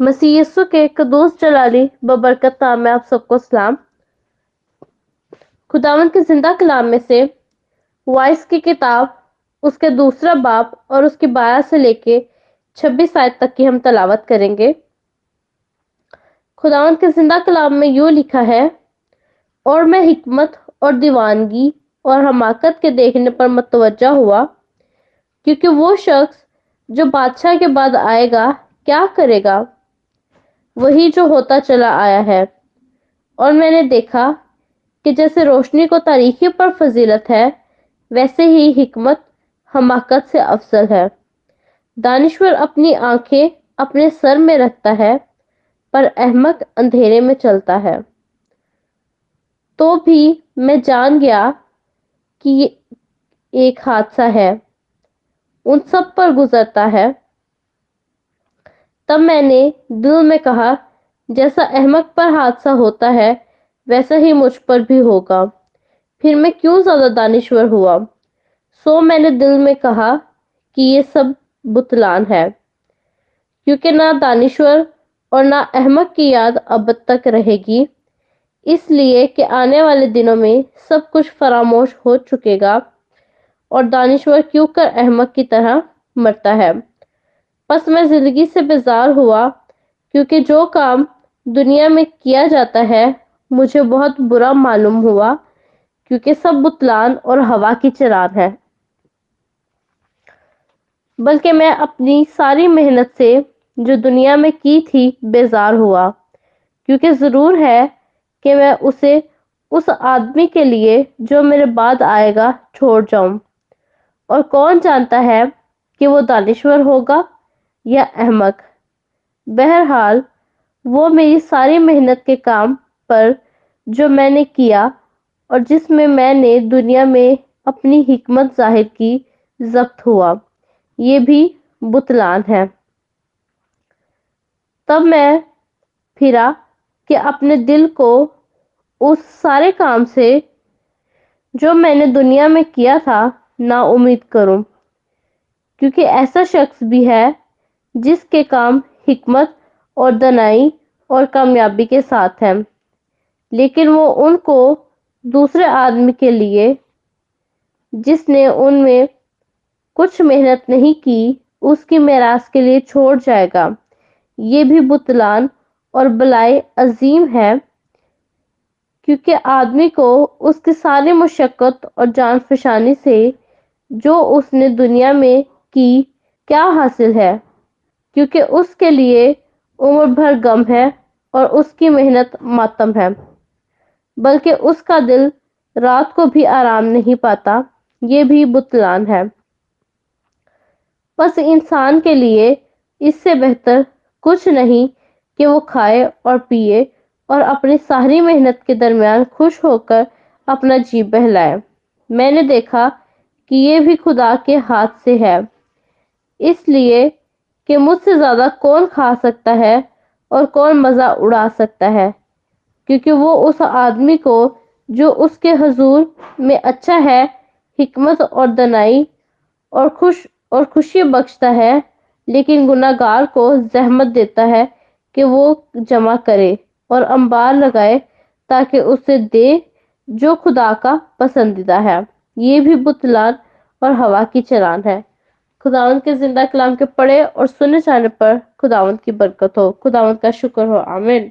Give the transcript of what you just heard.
मसीह यस्सु के कदूस जलाली, बबरकत नाम में आप सबको सलाम। खुदावन के ज़िंदा कलाम में से वाइस की किताब, उसके दूसरा बाप और उसकी बारह से लेके छब्बीस आयत तक की हम तलावत करेंगे। खुदावन के ज़िंदा कलाम में यूँ लिखा है, और मैं हिकमत और दीवानगी और हमाकत के देखने पर मतवजा हुआ, क्योंकि वो शख्स जो बादशाह के बाद आएगा, क्या करेगा? वही जो होता चला आया है। और मैंने देखा कि जैसे रोशनी को तारीखी पर फजीलत है, वैसे ही हिकमत हमाकत से अफसल है। दानिश्वर अपनी आँखें अपने सर में रखता है, पर अहमक अंधेरे में चलता है। तो भी मैं जान गया कि ये एक हादसा है। उन सब पर गुजरता है। तब मैंने दिल में कहा, जैसा अहमक पर हादसा होता है, वैसा ही मुझ पर भी होगा। फिर मैं क्यों ज़्यादा दानिश्वर हुआ? सो मैंने दिल में कहा कि ये सब बुतलान है। क्योंकि ना दानिश्वर और ना अहमक की याद अब तक रहेगी, इसलिए कि आने वाले दिनों में सब कुछ फरामोश हो चुकेगा, और दानिश्वर क्यों कर अहमक की तरह मरता है? बस मैं ज़िंदगी से बेजार हुआ, क्योंकि जो काम दुनिया में किया जाता है, मुझे बहुत बुरा मालूम हुआ, क्योंकि सब बुतलान और हवा की चरान है। बल्कि मैं अपनी सारी मेहनत से जो दुनिया में की थी, बेजार हुआ, क्योंकि ज़रूर है कि मैं उसे उस आदमी के लिए जो मेरे बाद आएगा छोड़ जाऊँ। और कौन जानता है कि वो दानिश्वर होगा? या अहमक। बहरहाल, वो मेरी सारी मेहनत के काम पर जो मैंने किया और जिसमें मैंने दुनिया में अपनी हिकमत ज़ाहिर की, जब्त हुआ। ये भी बुतलान है। तब मैं फिरा कि अपने दिल को उस सारे काम से जो मैंने दुनिया में किया था, ना उम्मीद करूँ। क्योंकि ऐसा शख्स भी है जिसके काम हिकमत और दनाई और कामयाबी के साथ है। लेकिन वो उनको दूसरे आदमी के लिए, जिसने उनमें कुछ मेहनत नहीं की, उसकी मेरास के लिए छोड़ जाएगा। ये भी बुतलान और बलाई अजीम है, क्योंकि आदमी को उसकी सारी मुशक्क़त और जान फशानी से जो उसने दुनिया में की, क्या हासिल है? क्योंकि उसके लिए उम्र भर गम है और उसकी मेहनत मातम है। बल्कि उसका दिल रात को भी आराम नहीं पाता, ये भी बुतलान है। बस इंसान के लिए इससे बेहतर कुछ नहीं कि वो खाए और पिए और अपनी सारी मेहनत के दरमियान खुश होकर अपना जी बहलाए। मैंने देखा कि ये भी खुदा के हाथ से है। इसलिए कि मुझसे ज़्यादा कौन खा सकता है और कौन मज़ा उड़ा सकता है? क्योंकि वो उस आदमी को जो उसके हजूर में अच्छा है, हिकमत और दनाई और खुश और खुशी बख्शता है, लेकिन गुनागार को जहमत देता है कि वो जमा करे और अंबार लगाए ताकि उसे दे जो खुदा का पसंदीदा है। ये भी बुतलान और हवा की चलान है। खुदावंत के ज़िंदा कलाम के पढ़े और सुने जाने पर खुदावंत की बरकत हो। खुदावंत का शुक्र हो। आमिन।